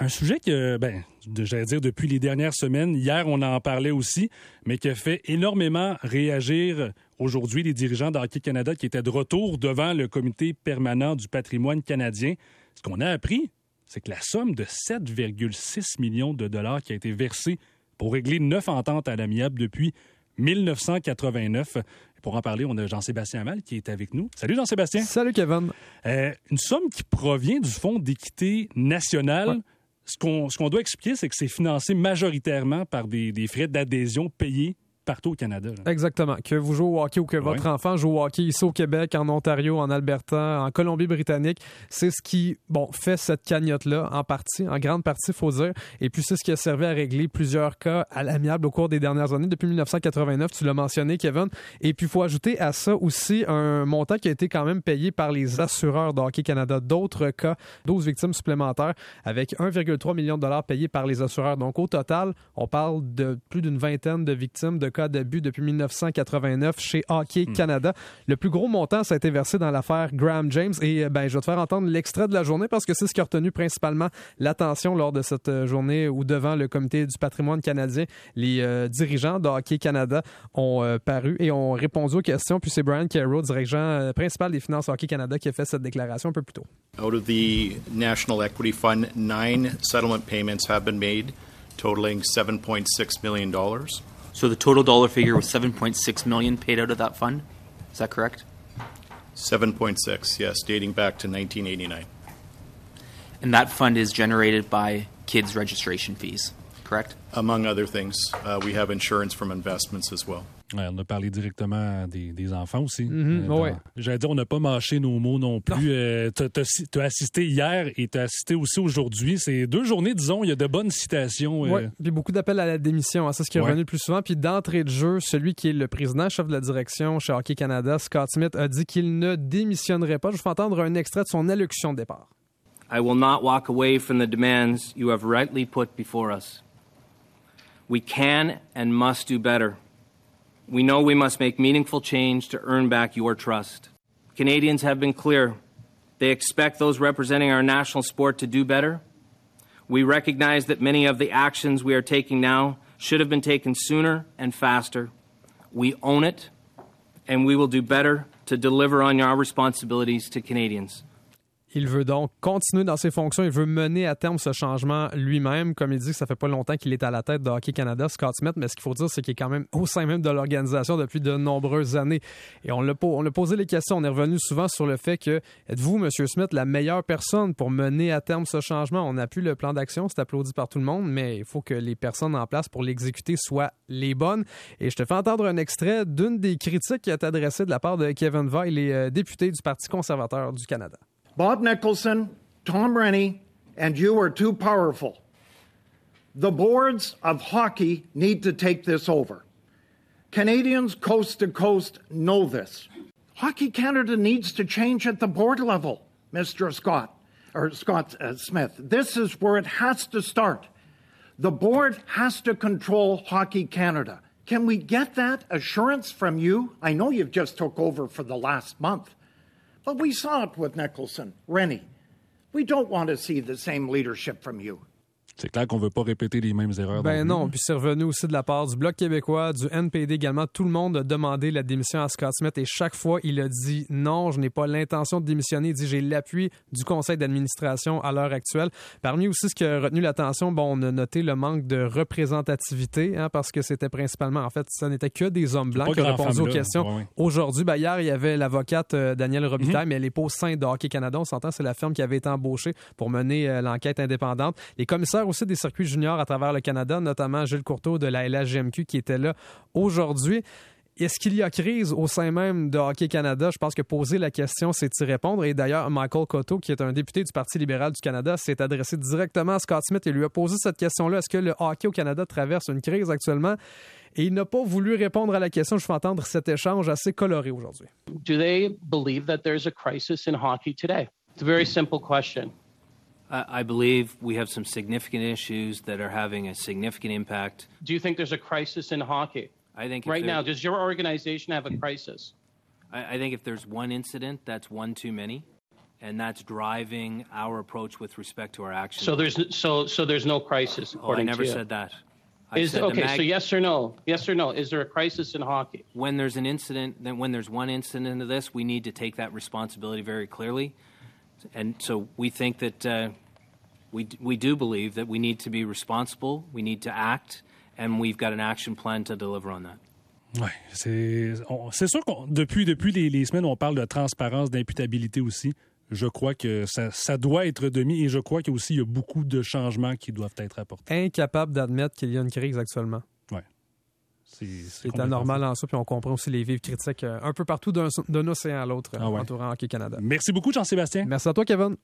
Un sujet que, ben, j'allais dire depuis les dernières semaines, hier on en parlait aussi, mais qui a fait énormément réagir aujourd'hui les dirigeants d'Hockey Canada qui étaient de retour devant le comité permanent du patrimoine canadien. Ce qu'on a appris, c'est que la somme de 7,6 millions de dollars qui a été versée pour régler neuf ententes à l'amiable depuis 1989. Pour en parler, on a Jean-Sébastien Mal qui est avec nous. Salut Jean-Sébastien. Salut Kevin. Euh, une somme qui provient du Fonds d'équité national. Ce qu'on doit expliquer, c'est que c'est financé majoritairement par des frais d'adhésion payés partout au Canada. Exactement. Que vous jouez au hockey ou que votre enfant joue au hockey ici au Québec, en Ontario, en Alberta, en Colombie-Britannique, c'est ce qui bon, fait cette cagnotte-là en partie, en grande partie, faut dire. Et puis c'est ce qui a servi à régler plusieurs cas à l'amiable au cours des dernières années, depuis 1989, tu l'as mentionné, Kevin. Et puis il faut ajouter à ça aussi un montant qui a été quand même payé par les assureurs de Hockey Canada. D'autres cas, 12 victimes supplémentaires, avec 1,3 million de dollars payés par les assureurs. Donc au total, on parle de plus d'une vingtaine de victimes de cas d'abus depuis 1989 chez Hockey hmm. Canada. Le plus gros montant, ça a été versé dans l'affaire Graham James. Et euh, ben, je vais te faire entendre l'extrait de la journée parce que c'est ce qui a retenu principalement l'attention lors de cette euh, journée où devant le comité du patrimoine canadien, les euh, dirigeants de Hockey Canada ont paru et ont répondu aux questions. Puis c'est Brian Carroll, dirigeant principal des finances Hockey Canada, qui a fait cette déclaration un peu plus tôt. Out of the National Equity Fund, nine settlement payments have been made, totaling 7.6 million dollars. So the total dollar figure was 7.6 million paid out of that fund. Is that correct? 7.6, yes, dating back to 1989. And that fund is generated by kids' registration fees, correct? Among other things, uh, we have insurance from investments as well. On a parlé directement des, des enfants aussi. Mm-hmm. euh, ouais. J'allais dire, on n'a pas mâché nos mots non plus. Euh, tu as, assisté hier et tu as assisté aussi aujourd'hui. C'est deux journées, disons, il y a de bonnes citations. Euh... Oui, puis beaucoup d'appels à la démission. Hein, c'est ce qui est revenu le plus souvent. Puis d'entrée de jeu, celui qui est le président, chef de la direction chez Hockey Canada, Scott Smith, a dit qu'il ne démissionnerait pas. Je vous fais entendre un extrait de son allocution de départ. I will not walk away from the demands you have rightly put before us. We can and must do better. We know we must make meaningful change to earn back your trust. Canadians have been clear. They expect those representing our national sport to do better. We recognize that many of the actions we are taking now should have been taken sooner and faster. We own it, and we will do better to deliver on our responsibilities to Canadians. Il veut donc continuer dans ses fonctions. Il veut mener à terme ce changement lui-même. Comme il dit, ça fait pas longtemps qu'il est à la tête de Hockey Canada, Scott Smith, mais ce qu'il faut dire, c'est qu'il est quand même au sein même de l'organisation depuis de nombreuses années. Et on l'a, posé les questions. On est revenu souvent sur le fait que êtes-vous, Monsieur Smith, la meilleure personne pour mener à terme ce changement? On n'a plus le plan d'action, c'est applaudi par tout le monde, mais il faut que les personnes en place pour l'exécuter soient les bonnes. Et je te fais entendre un extrait d'une des critiques qui a été adressée de la part de Kevin Veil, les euh, députés du Parti conservateur du Canada. Bob Nicholson, Tom Rennie, and you are too powerful. The boards of hockey need to take this over. Canadians coast to coast know this. Hockey Canada needs to change at the board level, Mr. Scott or Scott uh, Smith. This is where it has to start. The board has to control Hockey Canada. Can we get that assurance from you? I know you've just took over for the last month. But we saw it with Nicholson, Rennie. We don't want to see the same leadership from you. C'est clair qu'on veut pas répéter les mêmes erreurs. Ben non, puis c'est revenu aussi de la part du Bloc québécois, du NPD également. Tout le monde a demandé la démission à Scott Smith et chaque fois, il a dit non, je n'ai pas l'intention de démissionner. Il dit j'ai l'appui du conseil d'administration à l'heure actuelle. Parmi aussi ce qui a retenu l'attention, bon, on a noté le manque de représentativité hein, parce que c'était principalement, en fait, ce n'était que des hommes blancs qui ont répondu aux questions. Aujourd'hui, ben, hier, il y avait l'avocate euh, Danielle Robitaille, mhm. mais elle n'est pas au sein de Hockey Canada. On s'entend, c'est la firme qui avait été embauchée pour mener euh, l'enquête indépendante. Les commissaires aussi des circuits juniors à travers le Canada, notamment Gilles Courteau de la LHGMQ qui était là aujourd'hui. Est-ce qu'il y a crise au sein même de Hockey Canada? Je pense que poser la question, c'est y répondre. Et d'ailleurs, Michael Cotto, qui est un député du Parti libéral du Canada, s'est adressé directement à Scott Smith et lui a posé cette question-là. Est-ce que le hockey au Canada traverse une crise actuellement? Et il n'a pas voulu répondre à la question. Je fais entendre cet échange assez coloré aujourd'hui. Do they believe that there's a crisis in hockey today? It's a very simple question. I believe we have some significant issues that are having a significant impact. Do you think there's a crisis in hockey? I think right now, does your organization have a crisis? I, I think if there's one incident, that's one too many. and that's driving our approach with respect to our actions. So there's so so there's no crisis oh, I never said that. I Is said okay. mag- So yes or no? Yes or no? Is there a crisis in hockey? when there's an incident, then when there's one incident of this, we need to take that responsibility very clearly. And so we think that uh, we, we do believe that we need to be responsible, we need to act, and we've got an action plan to deliver on that. Oui, c'est sûr qu'on depuis depuis les, les semaines on parle de transparence, d'imputabilité aussi. Je crois que ça, ça doit être demi et je crois qu'il y a aussi il y a beaucoup de changements qui doivent être apportés. Incapable d'admettre qu'il y a une crise actuellement. C'est c'est anormal en ça, puis on comprend aussi les vives critiques euh, un peu partout d'un océan à l'autre Ah ouais. entourant Hockey Canada. Merci beaucoup Jean-Sébastien. Merci à toi, Kevin.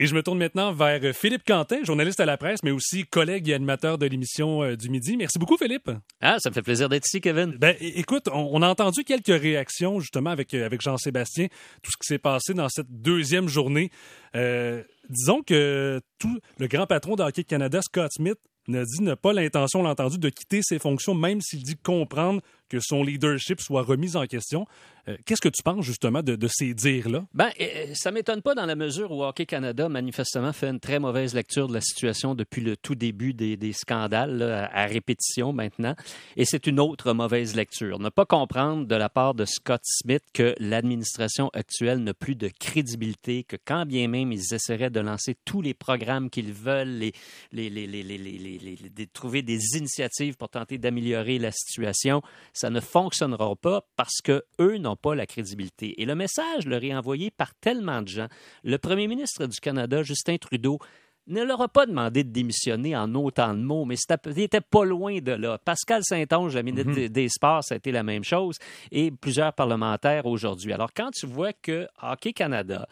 Et je me tourne maintenant vers Philippe Quentin, journaliste à la presse, mais aussi collègue et animateur de l'émission euh, du midi. Merci beaucoup, Philippe. Ah, ça me fait plaisir d'être ici, Kevin. Ben, écoute, on, on a entendu quelques réactions justement avec, euh, avec Jean-Sébastien, tout ce qui s'est passé dans cette deuxième journée. Euh, disons que tout le grand patron de Hockey Canada, Scott Smith, n'a dit ne pas l'intention, on l'a entendu, de quitter ses fonctions, même s'il dit comprendre que son leadership soit remis en question. Euh, Qu'est-ce que tu penses justement de, ces dires-là? Ben, euh, ça m'étonne pas dans la mesure où Hockey Canada, manifestement, fait une très mauvaise lecture de la situation depuis le tout début des, scandales, à répétition maintenant. Et c'est une autre mauvaise lecture. Ne pas comprendre de la part de Scott Smith que l'administration actuelle n'a plus de crédibilité, que quand bien même ils essaieraient de lancer tous les programmes qu'ils veulent, les- les- trouver des initiatives pour tenter d'améliorer la situation, ça ne fonctionnera pas parce que eux n'ont pas la crédibilité. Et le message leur est envoyé par tellement de gens. Le premier ministre du Canada, Justin Trudeau, ne leur a pas demandé de démissionner en autant de mots, mais c'était- pas loin de là. Pascal Saint-Onge, la ministre des- des Sports, ça a été la même chose, et plusieurs parlementaires aujourd'hui. Alors, quand tu vois que Hockey Canada,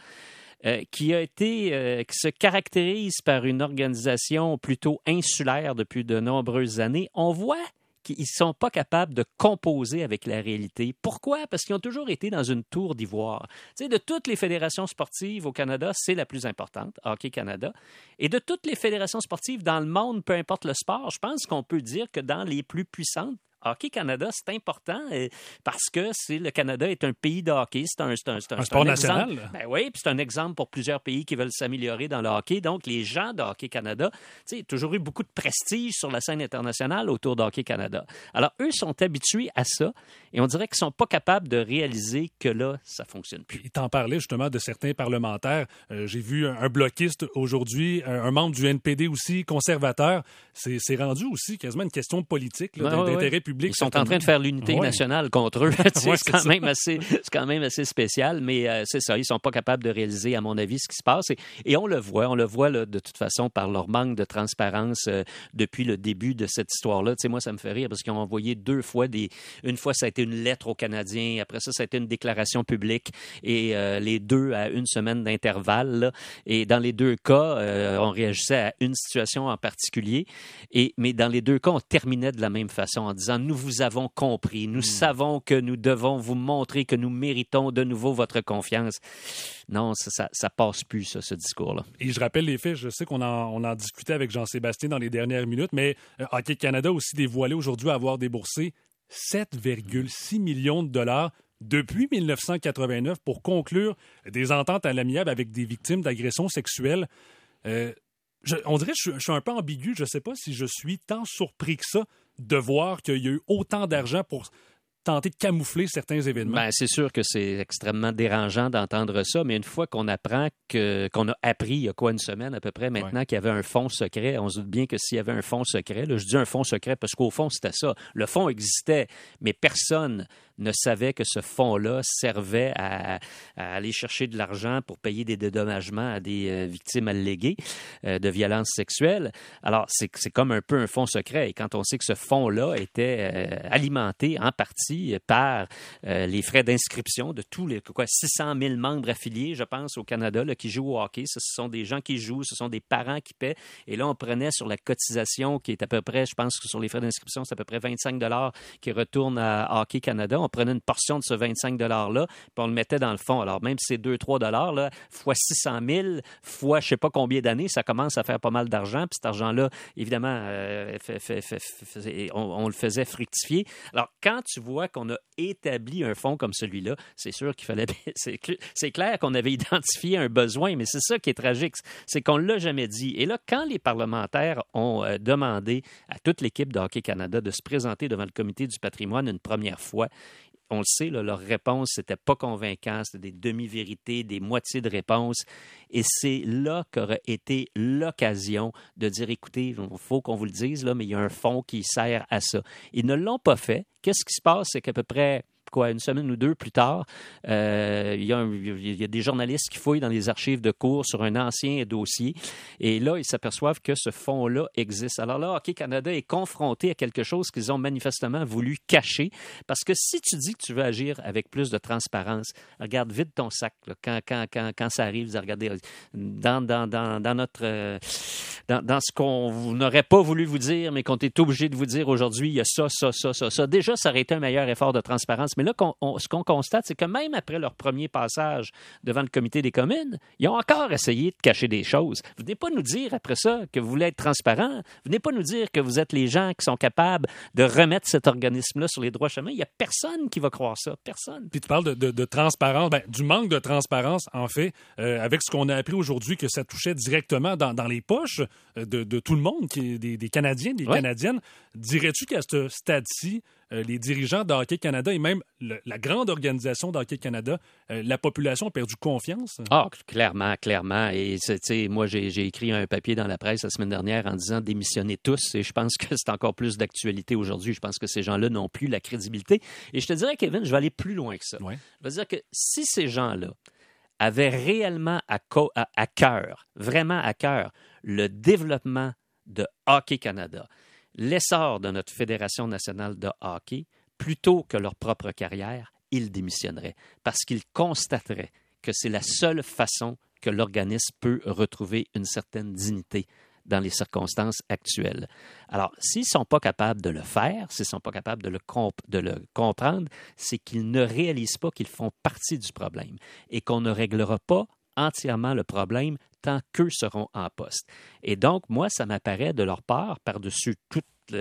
euh, qui a été, euh, qui se caractérise par une organisation plutôt insulaire depuis de nombreuses années, on voit qu'ils ne sont pas capables de composer avec la réalité. Pourquoi? Parce qu'ils ont toujours été dans une tour d'ivoire. Tu sais, de toutes les fédérations sportives au Canada, c'est la plus importante, Hockey Canada. Et de toutes les fédérations sportives dans le monde, peu importe le sport, je pense qu'on peut dire que dans les plus puissantes, Hockey Canada, c'est important parce que c'est le Canada est un pays de hockey. C'est un, un, un- Un sport national. Ben oui, puis c'est un exemple pour plusieurs pays qui veulent s'améliorer dans le hockey. Donc, les gens de Hockey Canada, tu sais, toujours eu beaucoup de prestige sur la scène internationale autour de Hockey Canada. Alors, eux sont habitués à ça et on dirait qu'ils sont pas capables de réaliser que là, ça fonctionne plus. T'en parlait justement de certains parlementaires. Euh, J'ai vu un, bloquiste aujourd'hui, un, membre du NPD aussi, conservateur. C'est rendu aussi quasiment une question politique d'intérêt ouais. Public. Ils sont en train de faire l'unité Ouais. nationale contre eux. Ouais, c'est quand même assez, c'est quand même assez spécial, mais euh, c'est ça. Ils sont pas capables de réaliser, à mon avis, ce qui se passe. Et, et on le voit, on le voit là, de toute façon par leur manque de transparence euh, depuis le début de cette histoire-là. Tu sais, moi, ça me fait rire parce qu'ils ont envoyé deux fois des. Une fois, ça a été une lettre aux Canadiens. Après ça, ça a été une déclaration publique. Et euh, les deux à une semaine d'intervalle. Et dans les deux cas, on réagissait à une situation en particulier. Et, mais dans les deux cas, on terminait de la même façon en disant Nous vous avons compris, nous savons que nous devons vous montrer que nous méritons de nouveau votre confiance. Non, ça, ça, ça passe plus, ça, ce discours-là. Et je rappelle les faits, je sais qu'on en, on en discutait avec Jean-Sébastien dans les dernières minutes, mais euh, Hockey Canada a aussi dévoilé aujourd'hui avoir déboursé 7,6 millions de dollars depuis 1989 pour conclure des ententes à l'amiable avec des victimes d'agressions sexuelles. Euh, je- on dirait que je suis un peu ambigu. Je ne sais pas si je suis tant surpris que ça de voir qu'il y a eu autant d'argent pour tenter de camoufler certains événements. Ben, c'est sûr que c'est extrêmement dérangeant d'entendre ça, mais une fois qu'on apprend que qu'on a appris il y a quoi une semaine à peu près maintenant qu'il y avait un fonds secret, on se doute bien que s'il y avait un fonds secret, là, je dis un fonds secret parce qu'au fond c'était ça, le fonds existait, mais personne ne savait que ce fonds-là servait à, aller chercher de l'argent pour payer des dédommagements à des euh, victimes alléguées euh, de violences sexuelles. Alors, c'est comme un peu un fonds secret. Et quand on sait que ce fonds-là était euh, alimenté en partie par les frais d'inscription de tous les quoi, 600 000 membres affiliés, je pense, au Canada, là, qui jouent au hockey. Ce sont des gens qui jouent, ce sont des parents qui paient. Et là, on prenait sur la cotisation qui est à peu près, je pense que sur les frais d'inscription, c'est à peu près 25 qui retournent à Hockey Canada on prenait une portion de ce 25 $-là, puis on le mettait dans le fond. Alors, même si c'est 2-3 là, fois 600 000, fois je sais pas combien d'années, ça commence à faire pas mal d'argent. Puis cet argent-là, évidemment, euh, on, le faisait fructifier. Alors, quand tu vois qu'on a établi un fonds comme celui-là, c'est sûr qu'il fallait. C'est clair qu'on avait identifié un besoin, mais c'est ça qui est tragique, c'est qu'on ne l'a jamais dit. Et là, quand les parlementaires ont euh, demandé à toute l'équipe de Hockey Canada de se présenter devant le comité du patrimoine une première fois, on le sait, leur réponse, n'était pas convaincant, c'était des demi-vérités, des moitiés de réponses. Et c'est là qu'aurait été l'occasion de dire, écoutez, il faut qu'on vous le dise, là, mais il y a un fonds qui sert à ça. Ils ne l'ont pas fait. Qu'est-ce qui se passe? C'est qu'à peu près quoi, une semaine ou deux plus tard, euh, il, y a des journalistes qui fouillent dans les archives de cours sur un ancien dossier. Et là, ils s'aperçoivent que ce fonds-là existe. Alors là, Hockey Canada est confronté à quelque chose qu'ils ont manifestement voulu cacher. Parce que si tu dis que tu veux agir avec plus de transparence, regarde vite ton sac. quand, quand, quand, quand, ça arrive, regardez, dans, dans, dans, dans notre. Euh, dans, ce qu'on n'aurait pas voulu vous dire, mais qu'on est obligé de vous dire aujourd'hui, il y a ça, ça, ça, ça, ça. Déjà, ça aurait été un meilleur effort de transparence. Là, ce qu'on constate, c'est que même après leur premier passage devant le comité des communes, ils ont encore essayé de cacher des choses. Vous venez pas nous dire après ça que vous voulez être transparent. Vous venez pas nous dire que vous êtes les gens qui sont capables de remettre cet organisme-là sur les droits chemins. Il n'y a personne qui va croire ça. Personne. Puis tu parles de, transparence, ben, du manque de transparence, en fait, euh, avec ce qu'on a appris aujourd'hui, que ça touchait directement dans, les poches euh, de, tout le monde, des, des Canadiens, des Canadiennes. Dirais-tu qu'à ce stade-ci, euh, les dirigeants d'Hockey Canada et même la grande organisation d'Hockey Canada, euh, la population a perdu confiance? Ah, clairement, clairement. Et moi, j'ai écrit un papier dans la presse la semaine dernière en disant démissionnez tous. Et je pense que c'est encore plus d'actualité aujourd'hui. Je pense que ces gens-là n'ont plus la crédibilité. Et je te dirais, Kevin, je vais aller plus loin que ça. Je veux dire que si ces gens-là avaient réellement à, à cœur, vraiment à cœur, le développement de Hockey Canada, l'essor de notre Fédération nationale de hockey, plutôt que leur propre carrière, ils démissionneraient parce qu'ils constateraient que c'est la seule façon que l'organisme peut retrouver une certaine dignité dans les circonstances actuelles. Alors, s'ils ne sont pas capables de le faire, s'ils ne sont pas capables de le, de le comprendre, c'est qu'ils ne réalisent pas qu'ils font partie du problème et qu'on ne réglera pas entièrement le problème tant qu'eux seront en poste. Et donc, moi, ça m'apparaît de leur part, par-dessus tout,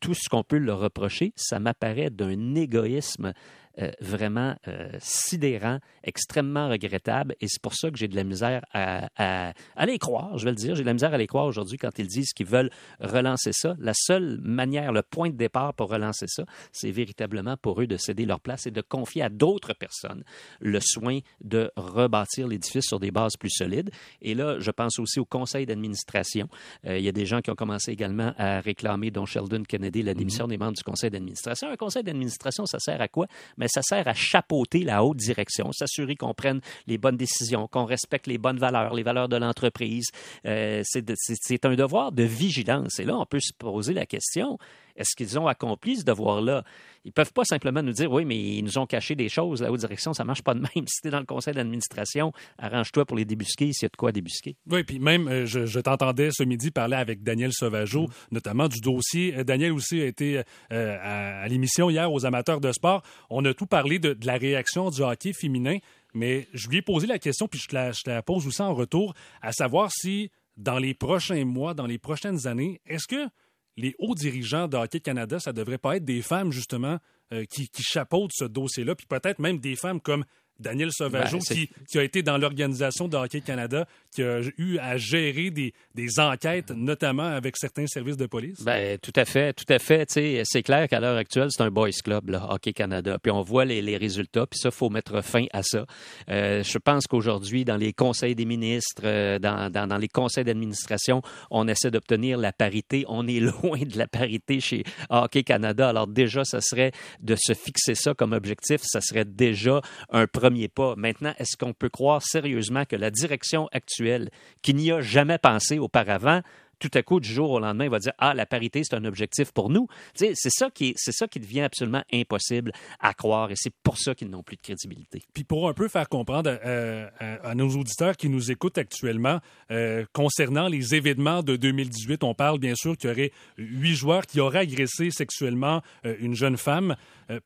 tout ce qu'on peut leur reprocher, ça m'apparaît d'un égoïsme euh, vraiment euh, sidérant, extrêmement regrettable. Et c'est pour ça que j'ai de la misère à, à, les croire, je vais le dire. J'ai de la misère à les croire aujourd'hui quand ils disent qu'ils veulent relancer ça. La seule manière, le point de départ pour relancer ça, c'est véritablement pour eux de céder leur place et de confier à d'autres personnes le soin de rebâtir l'édifice sur des bases plus solides. Et là, je pense aussi au conseil d'administration. Euh, il y a des gens qui ont commencé également à réclamer, dont Sheldon Kennedy, la démission mm-hmm. des membres du conseil d'administration. Un conseil d'administration, ça sert à quoi? Mais ça sert à chapeauter la haute direction, s'assurer qu'on prenne les bonnes décisions, qu'on respecte les bonnes valeurs, les valeurs de l'entreprise. Euh, c'est un devoir de vigilance. Et là, on peut se poser la question, est-ce qu'ils ont accompli ce devoir-là? Ils ne peuvent pas simplement nous dire oui, mais ils nous ont caché des choses, la haute direction, ça ne marche pas de même. Si tu es dans le conseil d'administration, arrange-toi pour les débusquer s'il y a de quoi débusquer. Oui, puis même, euh, je, t'entendais ce midi parler avec Daniel Sauvageau, mm. notamment du dossier. Euh, Daniel aussi a été euh, à, l'émission hier aux amateurs de sport. On a tout parlé de, la réaction du hockey féminin, mais je lui ai posé la question, puis je te la, je te la pose aussi en retour, à savoir si dans les prochains mois, dans les prochaines années, est-ce que les hauts dirigeants de Hockey Canada, ça devrait pas être des femmes, justement, euh, qui, qui chapeautent ce dossier-là, puis peut-être même des femmes comme Daniel Sauvageau, ben, qui, a été dans l'organisation de Hockey Canada, qui a eu à gérer des, enquêtes, notamment avec certains services de police. Ben, tout à fait, tout à fait. C'est clair qu'à l'heure actuelle, c'est un boys club, là, Hockey Canada. Puis on voit les, résultats, puis ça, il faut mettre fin à ça. Euh, je pense qu'aujourd'hui, dans les conseils des ministres, euh, dans, dans, les conseils d'administration, on essaie d'obtenir la parité. On est loin de la parité chez Hockey Canada. Alors déjà, ça serait de se fixer ça comme objectif, ça serait déjà un premier pas. Maintenant, est-ce qu'on peut croire sérieusement que la direction actuelle, qui n'y a jamais pensé auparavant, tout à coup, du jour au lendemain, va dire Ah, la parité, c'est un objectif pour nous. C'est ça, qui ça qui devient absolument impossible à croire et c'est pour ça qu'ils n'ont plus de crédibilité. Puis pour un peu faire comprendre euh, à, nos auditeurs qui nous écoutent actuellement, euh, concernant les événements de 2018, on parle bien sûr qu'il y aurait huit joueurs qui auraient agressé sexuellement euh, une jeune femme.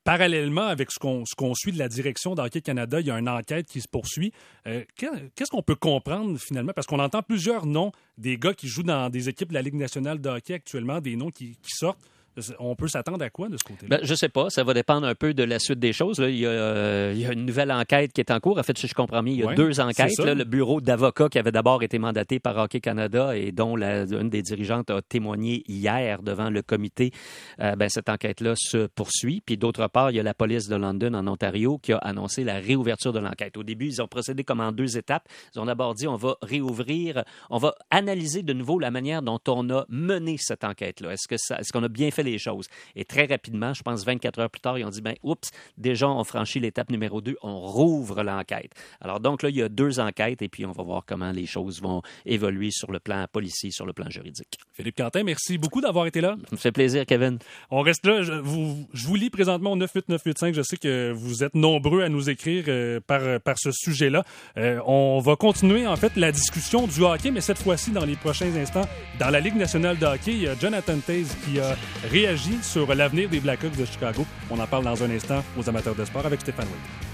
Parallèlement avec ce qu'on suit de la direction d'Hockey Canada, il y a une enquête qui se poursuit. Qu'est-ce qu'on peut comprendre finalement? Parce qu'on entend plusieurs noms des gars qui jouent dans des équipes de la Ligue nationale de hockey actuellement, des noms qui sortent. On peut s'attendre à quoi de ce côté-là? Ben, je ne sais pas. Ça va dépendre un peu de la suite des choses. Il, y a, une nouvelle enquête qui est en cours. En fait, si je comprends bien, il y a deux enquêtes. le bureau d'avocats qui avait d'abord été mandaté par Hockey Canada et dont la, une des dirigeantes a témoigné hier devant le comité, euh, ben, cette enquête-là se poursuit. Puis d'autre part, il y a la police de London en Ontario qui a annoncé la réouverture de l'enquête. Au début, ils ont procédé comme en deux étapes. Ils ont d'abord dit on va réouvrir, on va analyser de nouveau la manière dont on a mené cette enquête-là. Est-ce qu'on a bien fait les choses. Et très rapidement, je pense 24 heures plus tard, ils ont dit, ben, oups, déjà, on franchit l'étape numéro 2, on rouvre l'enquête. Alors donc là, il y a deux enquêtes et puis on va voir comment les choses vont évoluer sur le plan policier, sur le plan juridique. Philippe Quentin, merci beaucoup d'avoir été là. Ça me fait plaisir, Kevin. On reste là. Je vous, je vous lis présentement au 98985. Je sais que vous êtes nombreux à nous écrire euh, par, par ce sujet-là. Euh, on va continuer, en fait, la discussion du hockey, mais cette fois-ci, dans les prochains instants, dans la Ligue nationale de hockey, il y a Jonathan Taze qui a réagit sur l'avenir des Blackhawks de Chicago. On en parle dans un instant aux amateurs de sport avec Stéphane Wade.